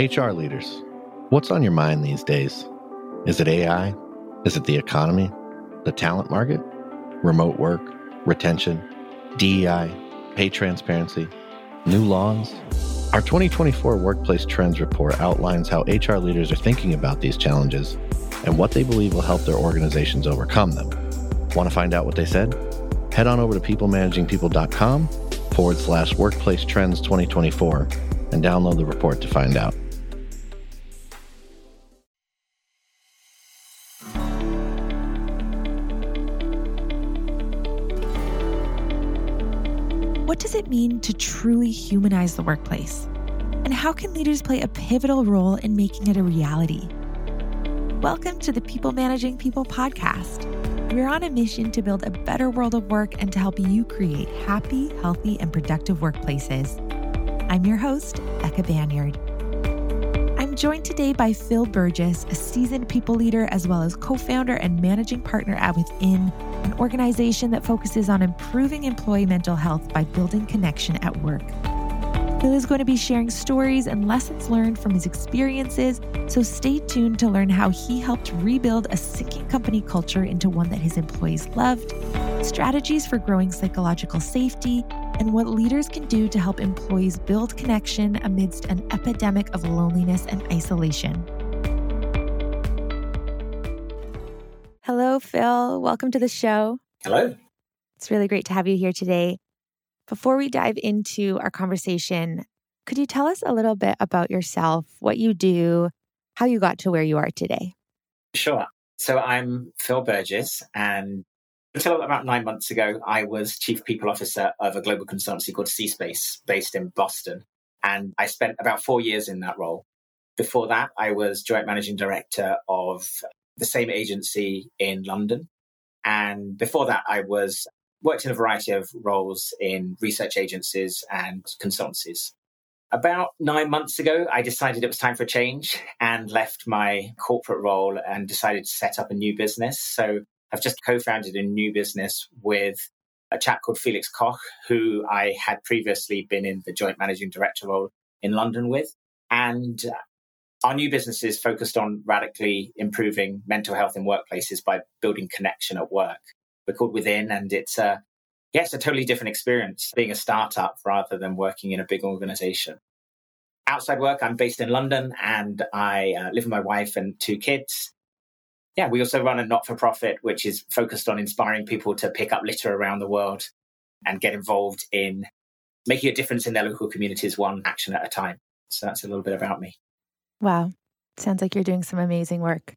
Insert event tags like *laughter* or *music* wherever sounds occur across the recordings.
HR leaders, what's on your mind these days? Is it AI? Is it the economy? The talent market? Remote work? Retention? DEI? Pay transparency? New laws? Our 2024 Workplace Trends Report outlines how HR leaders are thinking about these challenges and what they believe will help their organizations overcome them. Want to find out what they said? Head on over to peoplemanagingpeople.com forward slash workplace trends 2024 and download the report to find out. Mean to truly humanize the workplace? And how can leaders play a pivotal role in making it a reality? Welcome to the People Managing People podcast. We're on a mission to build a better world of work and to help you create happy, healthy, and productive workplaces. I'm your host, Becca Banyard. Joined today by Phil Burgess, a seasoned people leader as well as co founder and managing partner at Within, an organization that focuses on improving employee mental health by building connection at work. Phil is going to be sharing stories and lessons learned from his experiences, so stay tuned to learn how he helped rebuild a sinking company culture into one that his employees loved, strategies for growing psychological safety, and what leaders can do to help employees build connection amidst an epidemic of loneliness and isolation. Hello, Phil. Welcome to the show. Hello. It's really great to have you here today. Before we dive into our conversation, could you tell us a little bit about yourself, what you do, how you got to where you are today? Sure. So I'm Phil Burgess, and until about nine months ago, I was Chief People Officer of a global consultancy called C Space based in Boston. And I spent about four years in that role. Before that, I was Joint Managing Director of the same agency in London. And before that, I was worked in a variety of roles in research agencies and consultancies. About nine months ago, I decided it was time for a change and left my corporate role and decided to set up a new business. So I've just co founded a new business with a chap called Felix Koch, who I had previously been in the joint managing director role in London with. And our new business is focused on radically improving mental health in workplaces by building connection at work. We're called Within, and it's a yeah, it's a totally different experience being a startup rather than working in a big organization. Outside work, I'm based in London and I uh, live with my wife and two kids yeah, we also run a not for profit, which is focused on inspiring people to pick up litter around the world and get involved in making a difference in their local communities one action at a time. So that's a little bit about me. Wow. Sounds like you're doing some amazing work.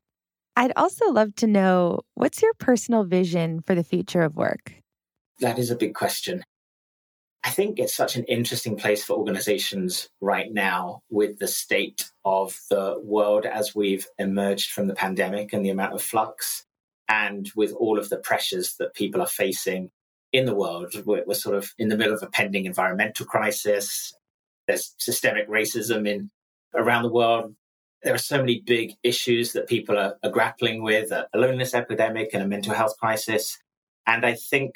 I'd also love to know what's your personal vision for the future of work? That is a big question. I think it's such an interesting place for organizations right now with the state of the world as we've emerged from the pandemic and the amount of flux and with all of the pressures that people are facing in the world. We're, we're sort of in the middle of a pending environmental crisis. There's systemic racism in around the world. There are so many big issues that people are, are grappling with, a loneliness epidemic and a mental health crisis. And I think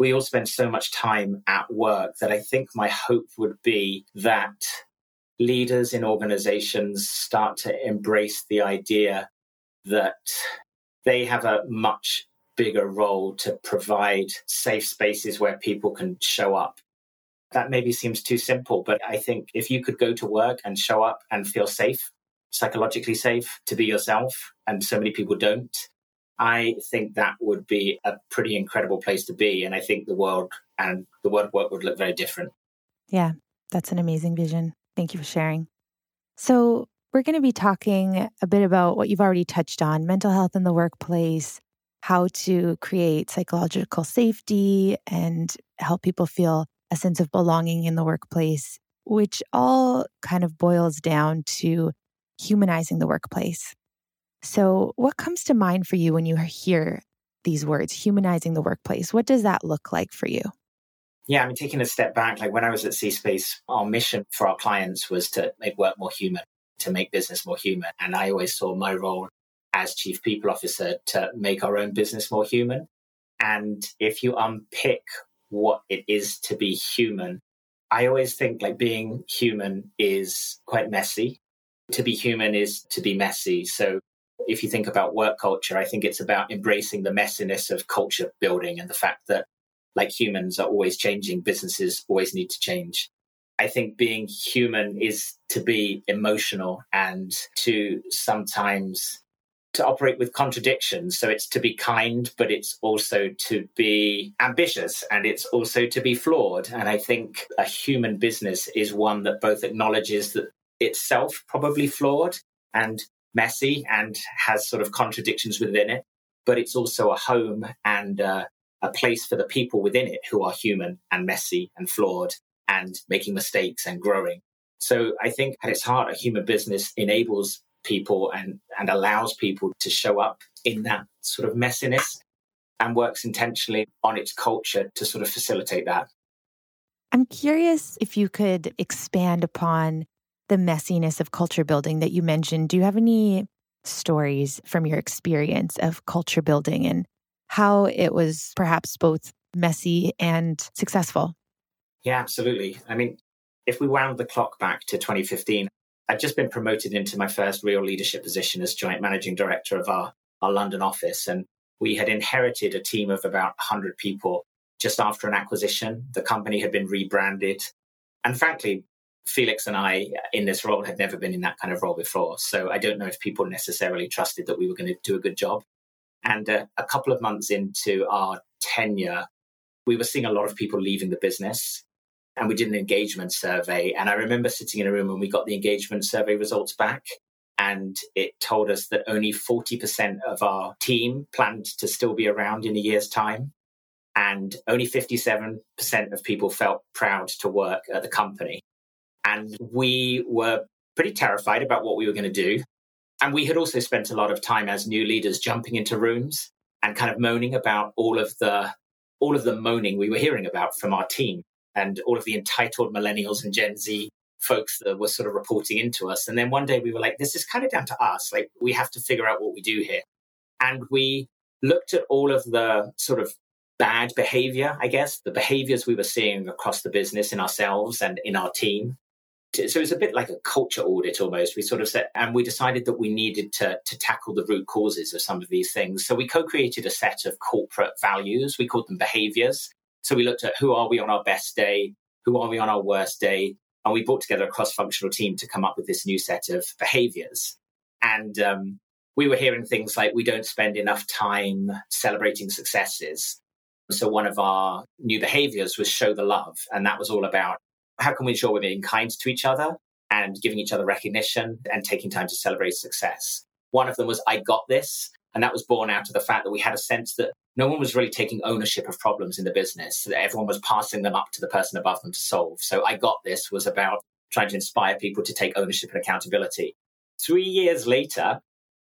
we all spend so much time at work that I think my hope would be that leaders in organizations start to embrace the idea that they have a much bigger role to provide safe spaces where people can show up. That maybe seems too simple, but I think if you could go to work and show up and feel safe, psychologically safe to be yourself, and so many people don't, I think that would be a pretty incredible place to be. And I think the world and the world work would look very different. Yeah, that's an amazing vision. Thank you for sharing. So, we're going to be talking a bit about what you've already touched on mental health in the workplace, how to create psychological safety and help people feel a sense of belonging in the workplace, which all kind of boils down to humanizing the workplace. So, what comes to mind for you when you hear these words, humanizing the workplace? What does that look like for you? Yeah, I mean, taking a step back, like when I was at C Space, our mission for our clients was to make work more human, to make business more human. And I always saw my role as chief people officer to make our own business more human. And if you unpick what it is to be human, I always think like being human is quite messy to be human is to be messy. So if you think about work culture, I think it's about embracing the messiness of culture building and the fact that, like humans, are always changing, businesses always need to change. I think being human is to be emotional and to sometimes to operate with contradictions. So it's to be kind, but it's also to be ambitious and it's also to be flawed. And I think a human business is one that both acknowledges that itself probably flawed and messy and has sort of contradictions within it, but it's also a home and uh, a place for the people within it who are human and messy and flawed and making mistakes and growing. So I think at its heart, a human business enables people and, and allows people to show up in that sort of messiness and works intentionally on its culture to sort of facilitate that. I'm curious if you could expand upon the messiness of culture building that you mentioned. Do you have any stories from your experience of culture building and how it was perhaps both messy and successful? Yeah, absolutely. I mean, if we wound the clock back to 2015, I'd just been promoted into my first real leadership position as joint managing director of our, our London office. And we had inherited a team of about 100 people just after an acquisition. The company had been rebranded. And frankly, Felix and I in this role had never been in that kind of role before. So I don't know if people necessarily trusted that we were going to do a good job. And uh, a couple of months into our tenure, we were seeing a lot of people leaving the business and we did an engagement survey. And I remember sitting in a room when we got the engagement survey results back. And it told us that only 40% of our team planned to still be around in a year's time. And only 57% of people felt proud to work at the company. And we were pretty terrified about what we were going to do. And we had also spent a lot of time as new leaders jumping into rooms and kind of moaning about all of the all of the moaning we were hearing about from our team and all of the entitled millennials and Gen Z folks that were sort of reporting into us. And then one day we were like, this is kind of down to us. Like, we have to figure out what we do here. And we looked at all of the sort of bad behavior, I guess, the behaviors we were seeing across the business in ourselves and in our team. So it's a bit like a culture audit almost. We sort of said, and we decided that we needed to, to tackle the root causes of some of these things. So we co created a set of corporate values. We called them behaviors. So we looked at who are we on our best day, who are we on our worst day, and we brought together a cross-functional team to come up with this new set of behaviors. And um, we were hearing things like we don't spend enough time celebrating successes. So one of our new behaviors was show the love, and that was all about how can we ensure we're being kind to each other and giving each other recognition and taking time to celebrate success. One of them was I got this, and that was born out of the fact that we had a sense that no one was really taking ownership of problems in the business. That everyone was passing them up to the person above them to solve. So I got this was about trying to inspire people to take ownership and accountability. Three years later,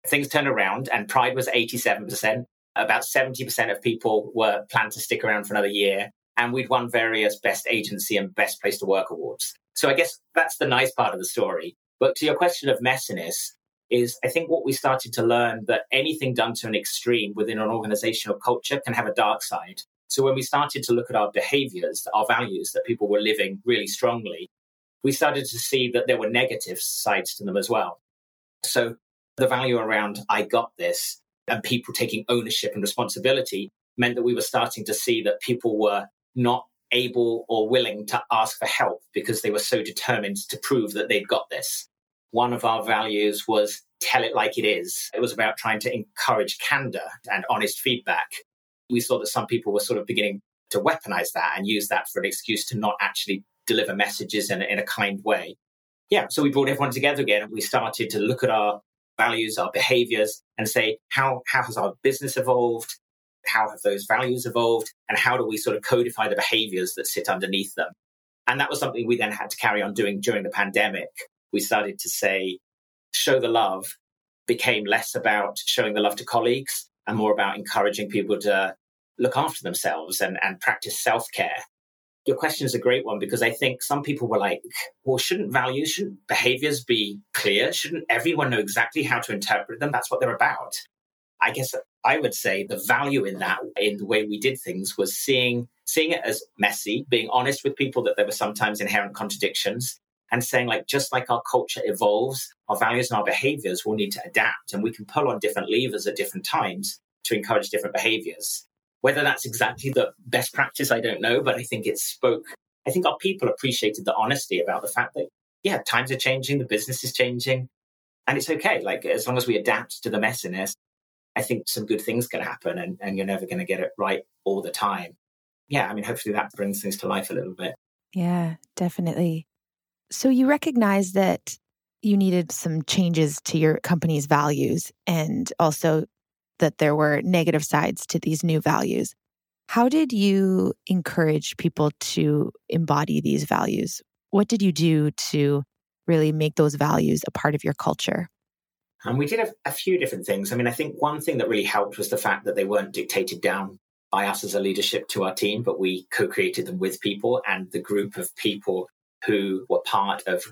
things turned around and pride was 87%. About 70% of people were planned to stick around for another year. And we'd won various best agency and best place to work awards. So I guess that's the nice part of the story. But to your question of messiness, is I think what we started to learn that anything done to an extreme within an organizational culture can have a dark side. So when we started to look at our behaviors, our values that people were living really strongly, we started to see that there were negative sides to them as well. So the value around I got this and people taking ownership and responsibility meant that we were starting to see that people were not able or willing to ask for help because they were so determined to prove that they'd got this one of our values was tell it like it is. It was about trying to encourage candor and honest feedback. We saw that some people were sort of beginning to weaponize that and use that for an excuse to not actually deliver messages in in a kind way. Yeah, so we brought everyone together again and we started to look at our values, our behaviors, and say, how, how has our business evolved? How have those values evolved? And how do we sort of codify the behaviors that sit underneath them? And that was something we then had to carry on doing during the pandemic we started to say, show the love became less about showing the love to colleagues and more about encouraging people to look after themselves and, and practice self care. Your question is a great one because I think some people were like, well, shouldn't values, shouldn't behaviors be clear? Shouldn't everyone know exactly how to interpret them? That's what they're about. I guess I would say the value in that, in the way we did things, was seeing seeing it as messy, being honest with people that there were sometimes inherent contradictions, and saying like just like our culture evolves our values and our behaviors will need to adapt and we can pull on different levers at different times to encourage different behaviors. Whether that's exactly the best practice i don't know but i think it spoke i think our people appreciated the honesty about the fact that yeah times are changing the business is changing and it's okay like as long as we adapt to the messiness i think some good things can happen and, and you're never going to get it right all the time yeah i mean hopefully that brings things to life a little bit yeah definitely so you recognize that you needed some changes to your company's values and also that there were negative sides to these new values. How did you encourage people to embody these values? What did you do to really make those values a part of your culture? And we did a, a, few different things. I mean, I think one thing that really helped was the fact that they weren't dictated down by us as a leadership to our team, but we co created them with people and the group of people who were part of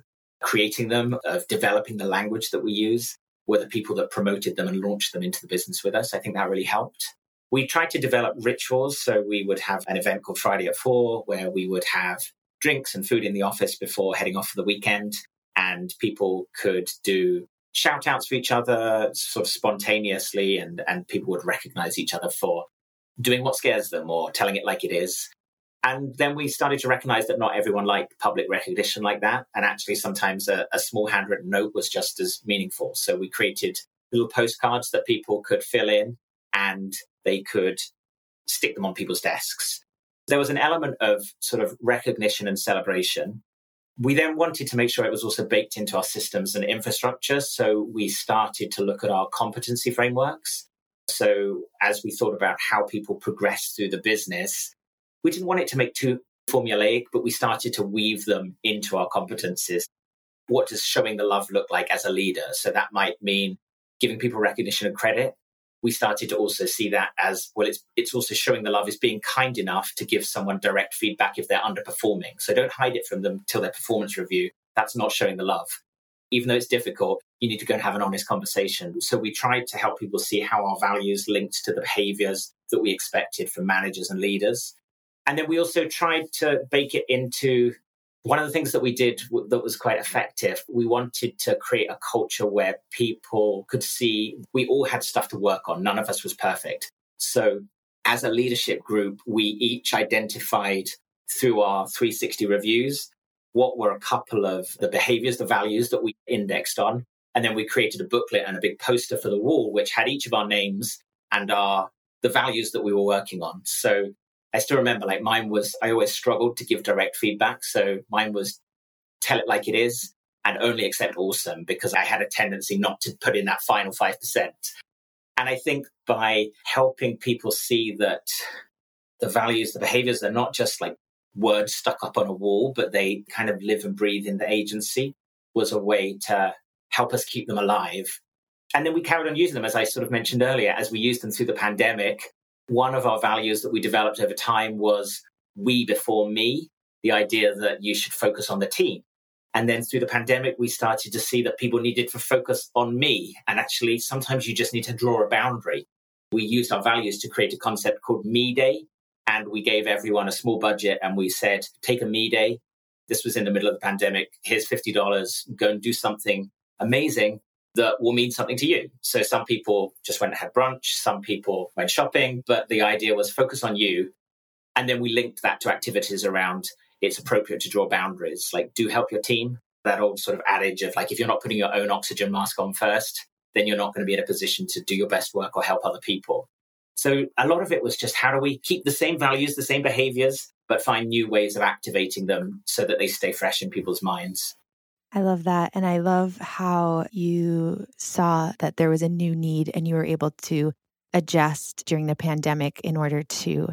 creating them, of developing the language that we use, were the people that promoted them and launched them into the business with us. I think that really helped. We tried to develop rituals. So we would have an event called Friday at Four where we would have drinks and food in the office before heading off for the weekend. And people could do shout outs for each other sort of spontaneously and, and people would recognize each other for doing what scares them or telling it like it is. And then we started to recognize that not everyone liked public recognition like that. And actually, sometimes a, a, small handwritten note was just as meaningful. So we created little postcards that people could fill in and they could stick them on people's desks. There was an element of sort of recognition and celebration. We then wanted to make sure it was also baked into our systems and infrastructure. So we started to look at our competency frameworks. So as we thought about how people progress through the business, we didn't want it to make too formulaic, but we started to weave them into our competencies. What does showing the love look like as a leader? So that might mean giving people recognition and credit. We started to also see that as well, it's, it's also showing the love is being kind enough to give someone direct feedback if they're underperforming. So don't hide it from them till their performance review. That's not showing the love. Even though it's difficult, you need to go and have an honest conversation. So we tried to help people see how our values linked to the behaviors that we expected from managers and leaders. And then we also tried to bake it into one of the things that we did that was quite effective. We wanted to create a culture where people could see we all had stuff to work on. None of us was perfect. So, as a leadership group, we each identified through our 360 reviews what were a couple of the behaviors, the values that we indexed on. And then we created a booklet and a big poster for the wall, which had each of our names and our the values that we were working on. So I still remember like mine was, I always struggled to give direct feedback. So mine was tell it like it is and only accept awesome because I had a tendency not to put in that final 5%. And I think by helping people see that the values, the behaviors, they're not just like words stuck up on a wall, but they kind of live and breathe in the agency was a way to help us keep them alive. And then we carried on using them, as I sort of mentioned earlier, as we used them through the pandemic one of our values that we developed over time was we before me, the idea that you should focus on the team. And then through the pandemic, we started to see that people needed to focus on me. And actually, sometimes you just need to draw a boundary. We used our values to create a concept called Me Day. And we gave everyone a small budget and we said, take a Me Day. This was in the middle of the pandemic. Here's $50. Go and do something amazing that will mean something to you. So some people just went and had brunch, some people went shopping, but the idea was focus on you. And then we linked that to activities around it's appropriate to draw boundaries, like do help your team. That old sort of adage of like, if you're not putting your own oxygen mask on first, then you're not going to be in a position to do your best work or help other people. So a lot of it was just how do we keep the same values, the same behaviors, but find new ways of activating them so that they stay fresh in people's minds. I love that. And I love how you saw that there was a new need and you were able to adjust during the pandemic in order to,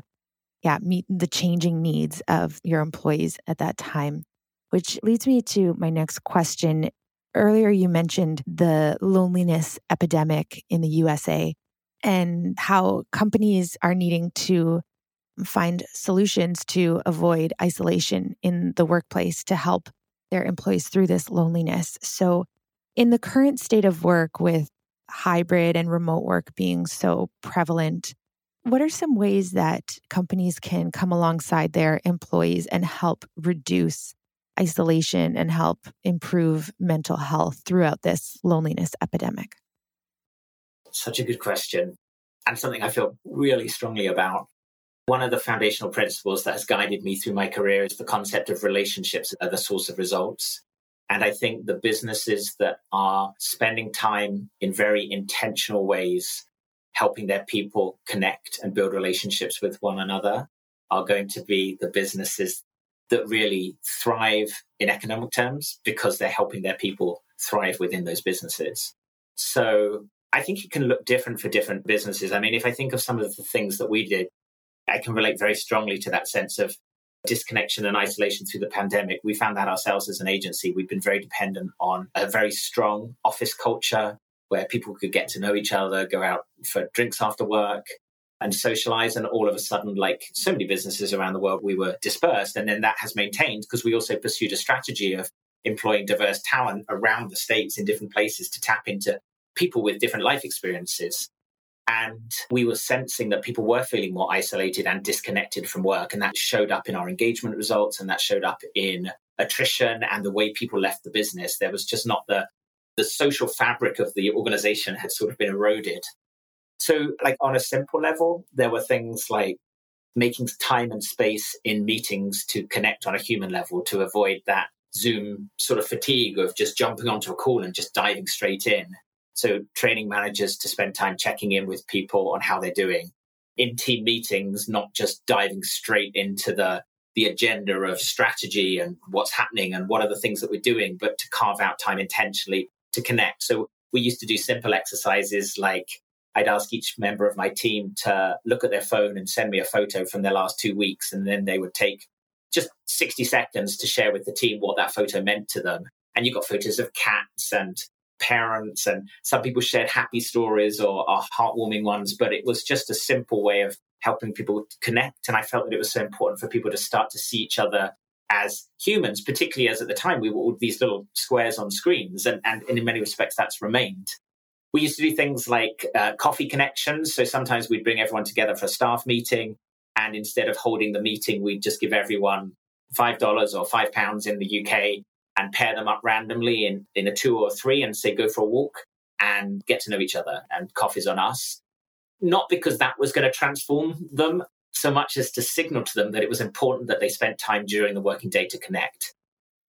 yeah, meet the changing needs of your employees at that time. Which leads me to my next question. Earlier, you mentioned the loneliness epidemic in the USA and how companies are needing to find solutions to avoid isolation in the workplace to help their employees through this loneliness. So, in the current state of work with hybrid and remote work being so prevalent, what are some ways that companies can come alongside their employees and help reduce isolation and help improve mental health throughout this loneliness epidemic? Such a good question, and something I feel really strongly about. One of the foundational principles that has guided me through my career is the concept of relationships are the source of results. And I think the businesses that are spending time in very intentional ways helping their people connect and build relationships with one another are going to be the businesses that really thrive in economic terms because they're helping their people thrive within those businesses. So I think it can look different for different businesses. I mean, if I think of some of the things that we did, I can relate very strongly to that sense of disconnection and isolation through the pandemic. We found that ourselves as an agency. We've been very dependent on a very strong office culture where people could get to know each other, go out for drinks after work, and socialize. And all of a sudden, like so many businesses around the world, we were dispersed. And then that has maintained because we also pursued a strategy of employing diverse talent around the states in different places to tap into people with different life experiences. And we were sensing that people were feeling more isolated and disconnected from work. And that showed up in our engagement results and that showed up in attrition and the way people left the business. There was just not the, the social fabric of the organization had sort of been eroded. So, like on a simple level, there were things like making time and space in meetings to connect on a human level to avoid that Zoom sort of fatigue of just jumping onto a call and just diving straight in. So, training managers to spend time checking in with people on how they're doing in team meetings, not just diving straight into the the agenda of strategy and what's happening and what are the things that we're doing, but to carve out time intentionally to connect. So we used to do simple exercises like I'd ask each member of my team to look at their phone and send me a photo from their last two weeks. And then they would take just 60 seconds to share with the team what that photo meant to them. And you got photos of cats and parents, and some people shared happy stories or, or heartwarming ones, but it was just a simple way of helping people connect. And I felt that it was so important for people to start to see each other as humans, particularly as at the time we were all these little squares on screens. And, and in many respects, that's remained. We used to do things like uh, coffee connections. So sometimes we'd bring everyone together for a staff meeting. And instead of holding the meeting, we'd just give everyone $5 or £5 in the UK and pair them up randomly in, in a two or three and say, go for a walk and get to know each other. And coffee's on us. Not because that was going to transform them so much as to signal to them that it was important that they spent time during the working day to connect.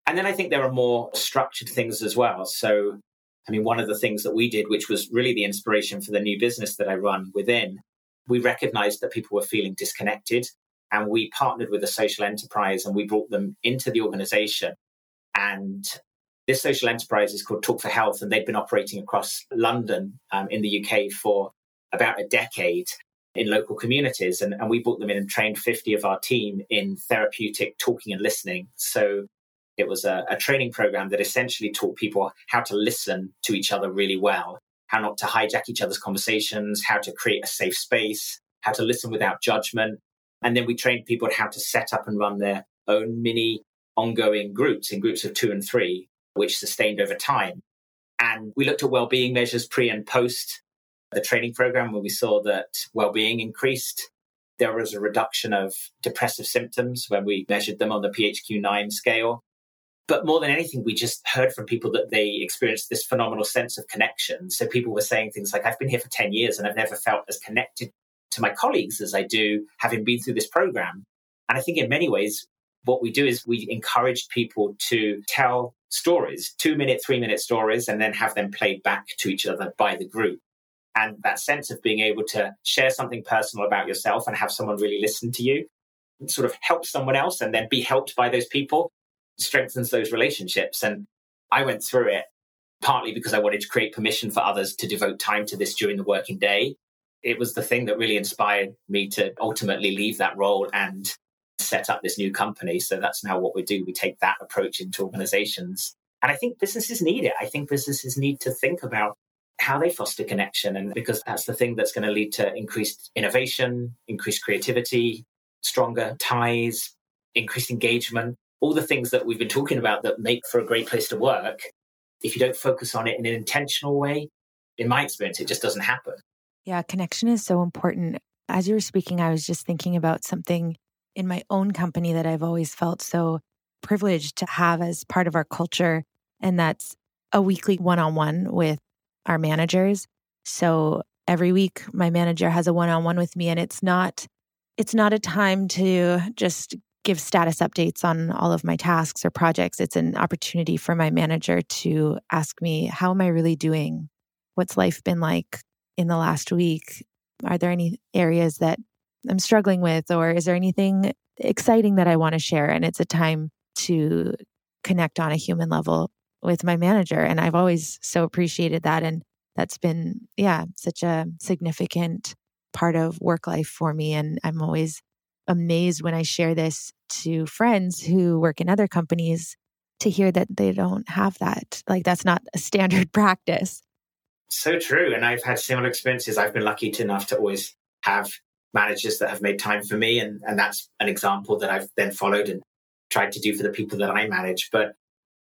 And then I think there are more structured things as well. So I mean, one of the things that we did, which was really the inspiration for the new business that I run within, we recognized that people were feeling disconnected and we partnered with a social enterprise and we brought them into the organization. And this social enterprise is called Talk for Health, and they've been operating across London um, in the UK for about a decade in local communities. And, and we brought them in and trained 50 of our team in therapeutic talking and listening. So it was a, a training program that essentially taught people how to listen to each other really well, how not to hijack each other's conversations, how to create a safe space, how to listen without judgment. And then we trained people how to set up and run their own mini ongoing groups in groups of two and three, which sustained over time. And we looked at well-being measures pre and post the training program where we saw that well-being increased. There was a reduction of depressive symptoms when we measured them on the PHQ-9 scale. But more than anything, we just heard from people that they experienced this phenomenal sense of connection. So people were saying things like, I've been here for 10 years and I've never felt as connected to my colleagues as I do having been through this program. And I think in many ways, what we do is we encourage people to tell stories, two minute, three minute stories, and then have them played back to each other by the group. And that sense of being able to share something personal about yourself and have someone really listen to you, sort of help someone else and then be helped by those people strengthens those relationships. And I went through it partly because I wanted to create permission for others to devote time to this during the working day. It was the thing that really inspired me to ultimately leave that role and set up this new company. So that's now what we do. We take that approach into organizations. And I think businesses need it. I think businesses need to think about how they foster connection. And because that's the thing that's going to lead to increased innovation, increased creativity, stronger ties, increased engagement all the things that we've been talking about that make for a great place to work, if you don't focus on it in an intentional way, in my experience, it just doesn't happen. Yeah, connection is so important. As you were speaking, I was just thinking about something in my own company that I've always felt so privileged to have as part of our culture. And that's a weekly one on one with our managers. So every week my manager has a one on one with me and it's not it's not a time to just give status updates on all of my tasks or projects. It's an opportunity for my manager to ask me, How am I really doing? What's life been like in the last week? Are there any areas that I'm struggling with? Or is there anything exciting that I want to share? And it's a time to connect on a human level with my manager. And I've always so appreciated that. And that's been, yeah, such a significant part of work life for me. And I'm always amazed when I share this to friends who work in other companies to hear that they don't have that. Like that's not a standard *laughs* practice. So true. And I've had similar experiences. I've been lucky enough to always have managers that have made time for me. And, and that's an example that I've then followed and tried to do for the people that I manage. But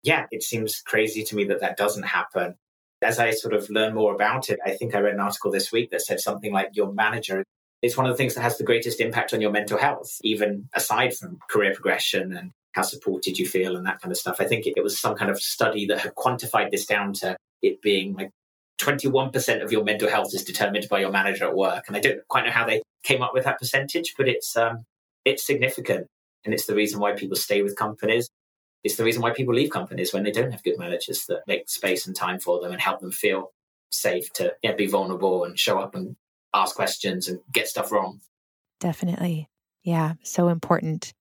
yeah, it seems crazy to me that that doesn't happen. As I sort of learn more about it, I think I read an article this week that said something like your manager is one of the things that has the greatest impact on your mental health, even aside from career progression and how supported you feel and that kind of stuff. I think it was some kind of study that had quantified this down to it being like 21% of your mental health is determined by your manager at work. And I don't quite know how they came up with that percentage, but it's, um, it's significant. And it's the reason why people stay with companies. It's the reason why people leave companies when they don't have good managers that make space and time for them and help them feel safe to yeah, be vulnerable and show up and ask questions and get stuff wrong. Definitely. Yeah, so important.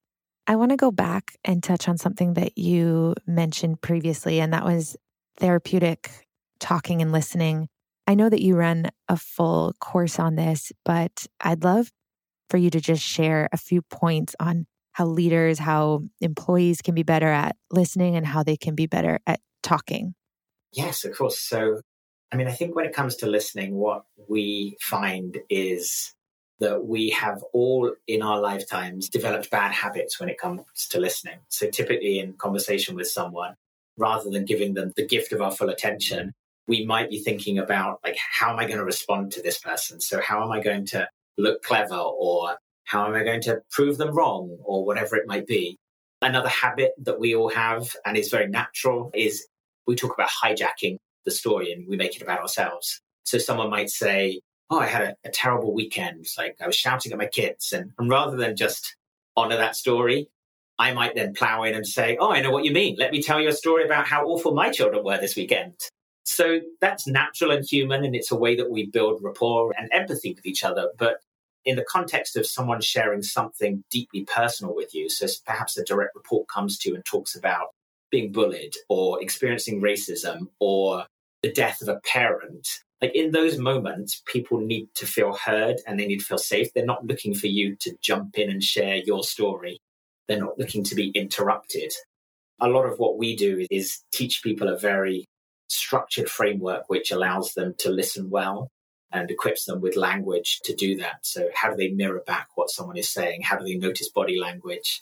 I want to go back and touch on something that you mentioned previously, and that was therapeutic talking and listening. I know that you run a full course on this, but I'd love for you to just share a few points on how leaders, how employees can be better at listening and how they can be better at talking. Yes, of course. So I mean, I think when it comes to listening, what we find is that we have all in our lifetimes developed bad habits when it comes to listening. So typically in conversation with someone, rather than giving them the gift of our full attention, we might be thinking about like, how am I going to respond to this person? So how am I going to look clever or how am I going to prove them wrong or whatever it might be? Another habit that we all have and is very natural is we talk about hijacking the story and we make it about ourselves. So someone might say, Oh, I had a, a terrible weekend. Like I was shouting at my kids. And, and rather than just honor that story, I might then plow in and say, Oh, I know what you mean. Let me tell you a story about how awful my children were this weekend. So that's natural and human. And it's a way that we build rapport and empathy with each other. But in the context of someone sharing something deeply personal with you, so perhaps a direct report comes to you and talks about being bullied or experiencing racism or the death of a parent, like in those moments, people need to feel heard and they need to feel safe. They're not looking for you to jump in and share your story. They're not looking to be interrupted. A lot of what we do is teach people a very structured framework which allows them to listen well and equips them with language to do that. So, how do they mirror back what someone is saying? How do they notice body language?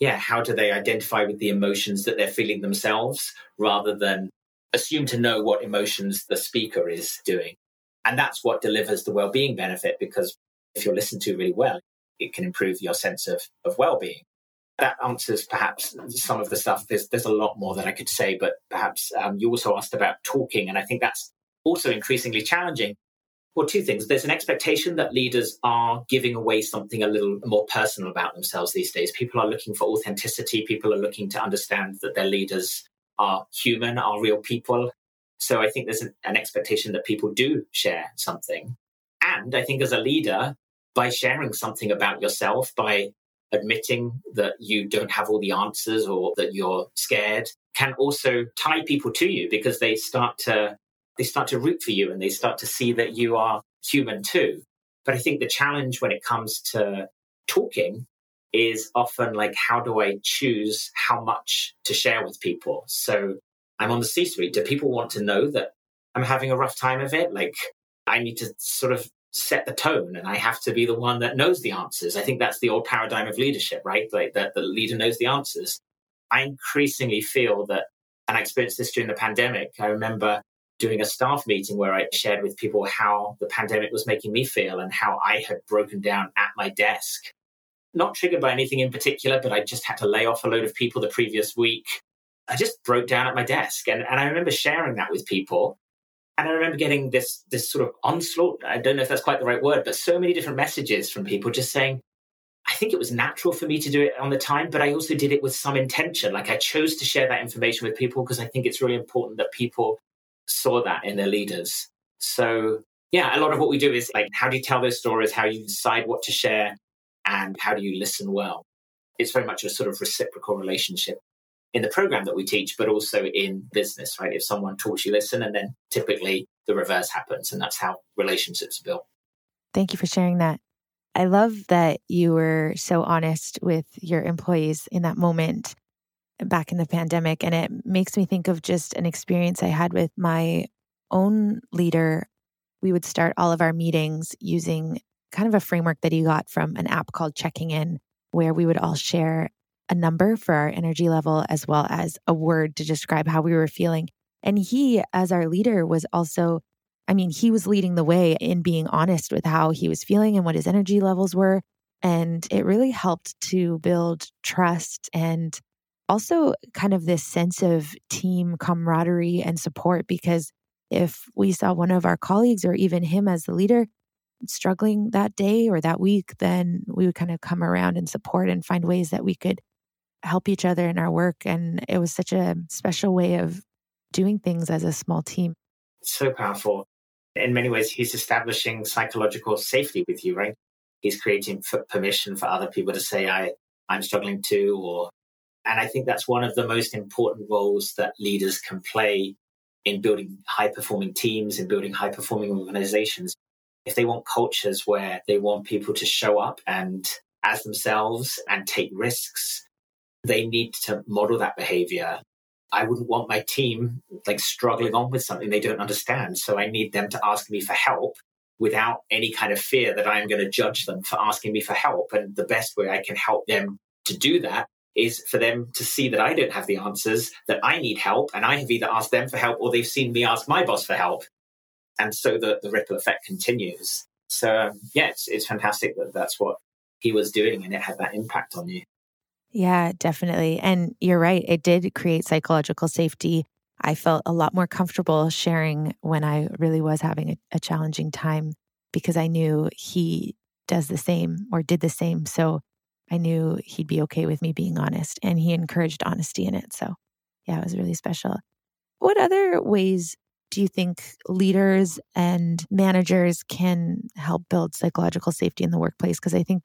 Yeah, how do they identify with the emotions that they're feeling themselves rather than assume to know what emotions the speaker is doing. And that's what delivers the well-being benefit because if you're listened to really well, it can improve your sense of, of well-being. That answers perhaps some of the stuff. There's, there's a lot more that I could say, but perhaps um, you also asked about talking. And I think that's also increasingly challenging. Well, two things. There's an expectation that leaders are giving away something a little more personal about themselves these days. People are looking for authenticity. People are looking to understand that their leaders are human, are real people. So I think there's an, an expectation that people do share something. And I think as a leader, by sharing something about yourself, by admitting that you don't have all the answers or that you're scared can also tie people to you because they start to they start to root for you and they start to see that you are human too but i think the challenge when it comes to talking is often like, how do I choose how much to share with people? So I'm on the C suite. Do people want to know that I'm having a rough time of it? Like, I need to sort of set the tone and I have to be the one that knows the answers. I think that's the old paradigm of leadership, right? Like that the leader knows the answers. I increasingly feel that, and I experienced this during the pandemic. I remember doing a staff meeting where I shared with people how the pandemic was making me feel and how I had broken down at my desk not triggered by anything in particular, but I just had to lay off a load of people the previous week. I just broke down at my desk. And, and I remember sharing that with people. And I remember getting this, this sort of onslaught. I don't know if that's quite the right word, but so many different messages from people just saying, I think it was natural for me to do it on the time, but I also did it with some intention. Like I chose to share that information with people because I think it's really important that people saw that in their leaders. So, yeah, a lot of what we do is like, how do you tell those stories? How you decide what to share? And how do you listen well? It's very much a sort of reciprocal relationship in the program that we teach, but also in business, right? If someone talks, you listen, and then typically the reverse happens. And that's how relationships are built. Thank you for sharing that. I love that you were so honest with your employees in that moment back in the pandemic. And it makes me think of just an experience I had with my own leader. We would start all of our meetings using kind of a framework that he got from an app called Checking In, where we would all share a number for our energy level as well as a word to describe how we were feeling. And he, as our leader, was also I mean, he was leading the way in being honest with how he was feeling and what his energy levels were. And it really helped to build trust and also kind of this sense of team camaraderie and support. Because if we saw one of our colleagues or even him as the leader struggling that day or that week, then we would kind of come around and support and find ways that we could help each other in our work. And it was such a special way of doing things as a small team. So powerful in many ways, he's establishing psychological safety with you, right? He's creating permission for other people to say, I, I'm struggling too, or, and I think that's one of the most important roles that leaders can play in building high performing teams, in building high performing organizations. If they want cultures where they want people to show up and as themselves and take risks, they need to model that behavior I wouldn't want my team like struggling on with something they don't understand. So I need them to ask me for help without any kind of fear that I am going to judge them for asking me for help. And the best way I can help them to do that is for them to see that I don't have the answers, that I need help, and I have either asked them for help or they've seen me ask my boss for help. And so the, the ripple effect continues. So, um, yeah, it's, it's fantastic that that's what he was doing and it had that impact on you. Yeah, definitely. And you're right. It did create psychological safety. I felt a lot more comfortable sharing when I really was having a, a, challenging time because I knew he does the same or did the same. So I knew he'd be okay with me being honest and he encouraged honesty in it. So yeah, it was really special. What other ways do you think leaders and managers can help build psychological safety in the workplace? Because I think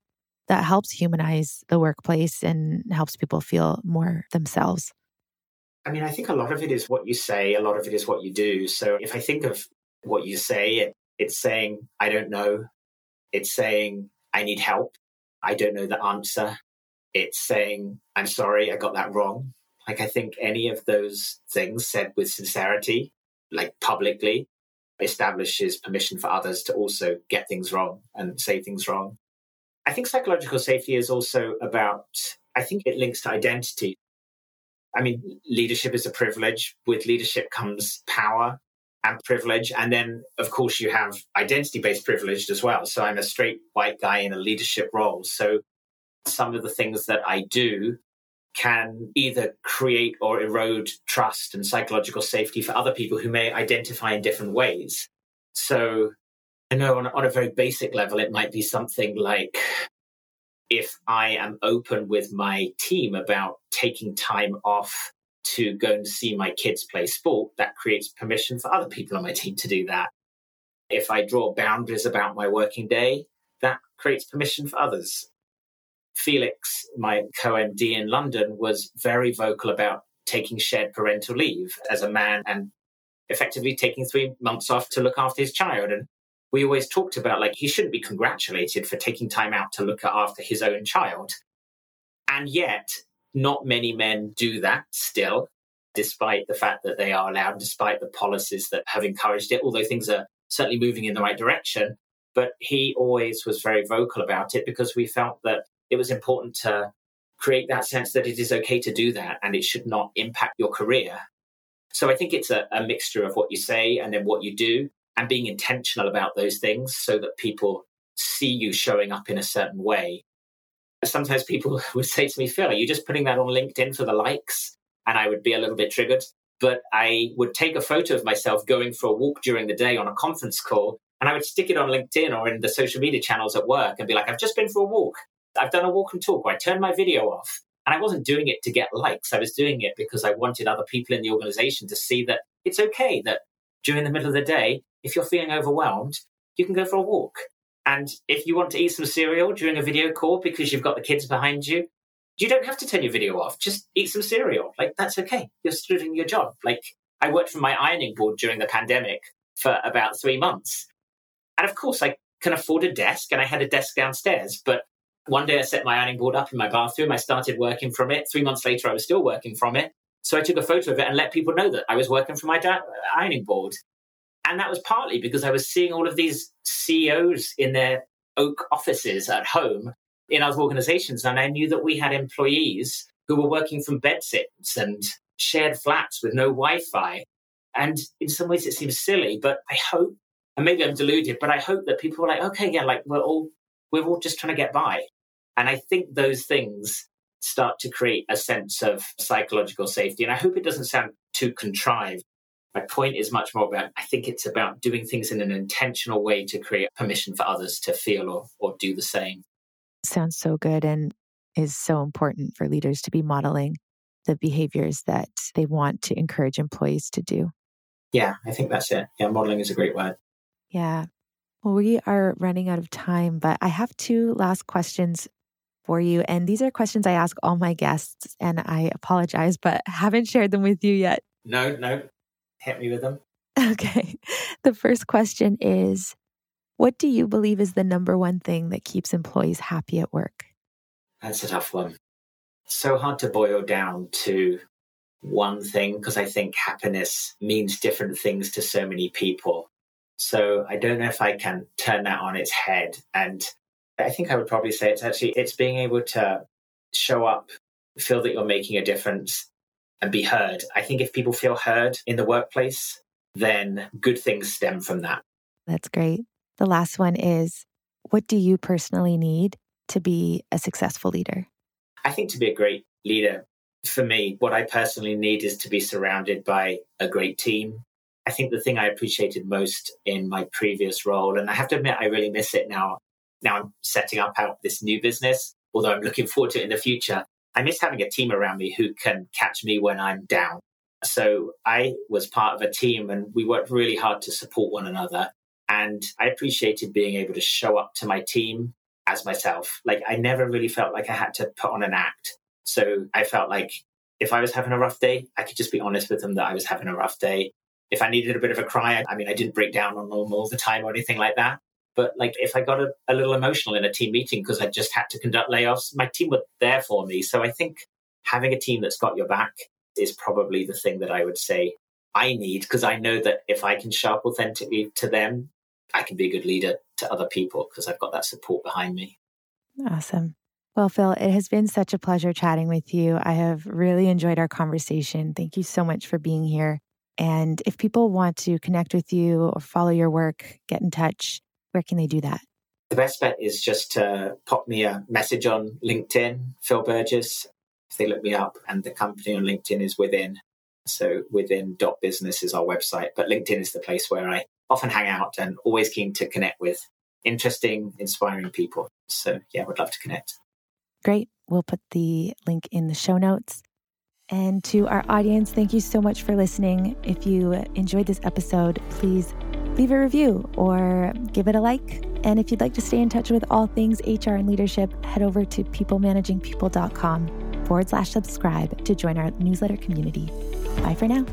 that helps humanize the workplace and helps people feel more themselves? I mean, I think a lot of it is what you say, a lot of it is what you do. So if I think of what you say, it, it's saying, I don't know. It's saying, I need help. I don't know the answer. It's saying, I'm sorry, I got that wrong. Like, I think any of those things said with sincerity, like publicly, establishes permission for others to also get things wrong and say things wrong. I think psychological safety is also about, I think it links to identity. I mean, leadership is a privilege. With leadership comes power and privilege. And then, of course, you have identity based privilege as well. So I'm a straight white guy in a leadership role. So some of the things that I do can either create or erode trust and psychological safety for other people who may identify in different ways. So I know on, on a very basic level, it might be something like if I am open with my team about taking time off to go and see my kids play sport, that creates permission for other people on my team to do that. If I draw boundaries about my working day, that creates permission for others. Felix, my co MD in London, was very vocal about taking shared parental leave as a man and effectively taking three months off to look after his child. And we always talked about like he shouldn't be congratulated for taking time out to look after his own child. And yet, not many men do that still, despite the fact that they are allowed, despite the policies that have encouraged it, although things are certainly moving in the right direction. But he always was very vocal about it because we felt that it was important to create that sense that it is okay to do that and it should not impact your career. So I think it's a, a mixture of what you say and then what you do and being intentional about those things so that people see you showing up in a certain way. sometimes people *laughs* would say to me, Phil, are you just putting that on LinkedIn for the likes? And I would be a little bit triggered. But I would take a photo of myself going for a walk during the day on a conference call, and I would stick it on LinkedIn or in the social media channels at work and be like, I've just been for a walk. I've done a walk and talk, or I turned my video off. And I wasn't doing it to get likes. I was doing it because I wanted other people in the organization to see that it's okay that during the middle of the day, if you're feeling overwhelmed, you can go for a walk. And if you want to eat some cereal during a video call because you've got the kids behind you, you don't have to turn your video off. Just eat some cereal. Like, that's okay. You're still doing your job. Like, I worked from my ironing board during the pandemic for about three months. And of course, I can afford a desk and I had a desk downstairs. But one day I set my ironing board up in my bathroom. I started working from it. Three months later, I was still working from it. So I took a photo of it and let people know that I was working from my ironing board. And that was partly because I was seeing all of these CEOs in their oak offices at home in other organizations. And I knew that we had employees who were working from bedsits and shared flats with no Wi Fi. And in some ways it seems silly, but I hope, and maybe I'm deluded, but I hope that people are like, okay, yeah, like we're all, we're all just trying to get by. And I think those things start to create a sense of psychological safety. And I hope it doesn't sound too contrived. My point is much more about, I think it's about doing things in an intentional way to create permission for others to feel or, or do the same. Sounds so good and is so important for leaders to be modeling the behaviors that they want to encourage employees to do. Yeah, I think that's it. Yeah, modeling is a great word. Yeah. Well, we are running out of time, but I have two last questions for you. And these are questions I ask all my guests, and I apologize, but haven't shared them with you yet. No, no. Hit me with them. *laughs* Okay. The first question is What do you believe is the number one thing that keeps employees happy at work? That's a tough one. So hard to boil down to one thing because I think happiness means different things to so many people. So I don't know if I can turn that on its head and I think I would probably say it's actually it's being able to show up, feel that you're making a difference, and be heard. I think if people feel heard in the workplace, then good things stem from that. That's great. The last one is what do you personally need to be a successful leader? I think to be a great leader, for me, what I personally need is to be surrounded by a great team. I think the thing I appreciated most in my previous role, and I have to admit, I really miss it now, now I'm setting up out this new business, although I'm looking forward to it in the future. I miss having a team around me who can catch me when I'm down. So I was part of a team and we worked really hard to support one another. And I appreciated being able to show up to my team as myself. Like I never really felt like I had to put on an act. So I felt like if I was having a rough day, I could just be honest with them that I was having a rough day. If I needed a bit of a cry, I mean, I didn't break down on them all the time or anything like that. But like if I got a, a little emotional in a team meeting because I just had to conduct layoffs, my team were there for me. So I think having a team that's got your back is probably the thing that I would say I need because I know that if I can show up authentically to them, I can be a good leader to other people because I've got that support behind me. Awesome. Well, Phil, it has been such a pleasure chatting with you. I have really enjoyed our conversation. Thank you so much for being here. And if people want to connect with you or follow your work, get in touch, where can they do that? The best bet is just to pop me a message on LinkedIn, Phil Burgess. If they look me up, and the company on LinkedIn is within. So within dot business is our website, but LinkedIn is the place where I often hang out and always keen to connect with interesting, inspiring people. So yeah, would love to connect. Great. We'll put the link in the show notes. And to our audience, thank you so much for listening. If you enjoyed this episode, please leave a review or give it a like. And if you'd like to stay in touch with all things HR and leadership, head over to peoplemanagingpeople.com forward slash subscribe to join our newsletter community. Bye for now.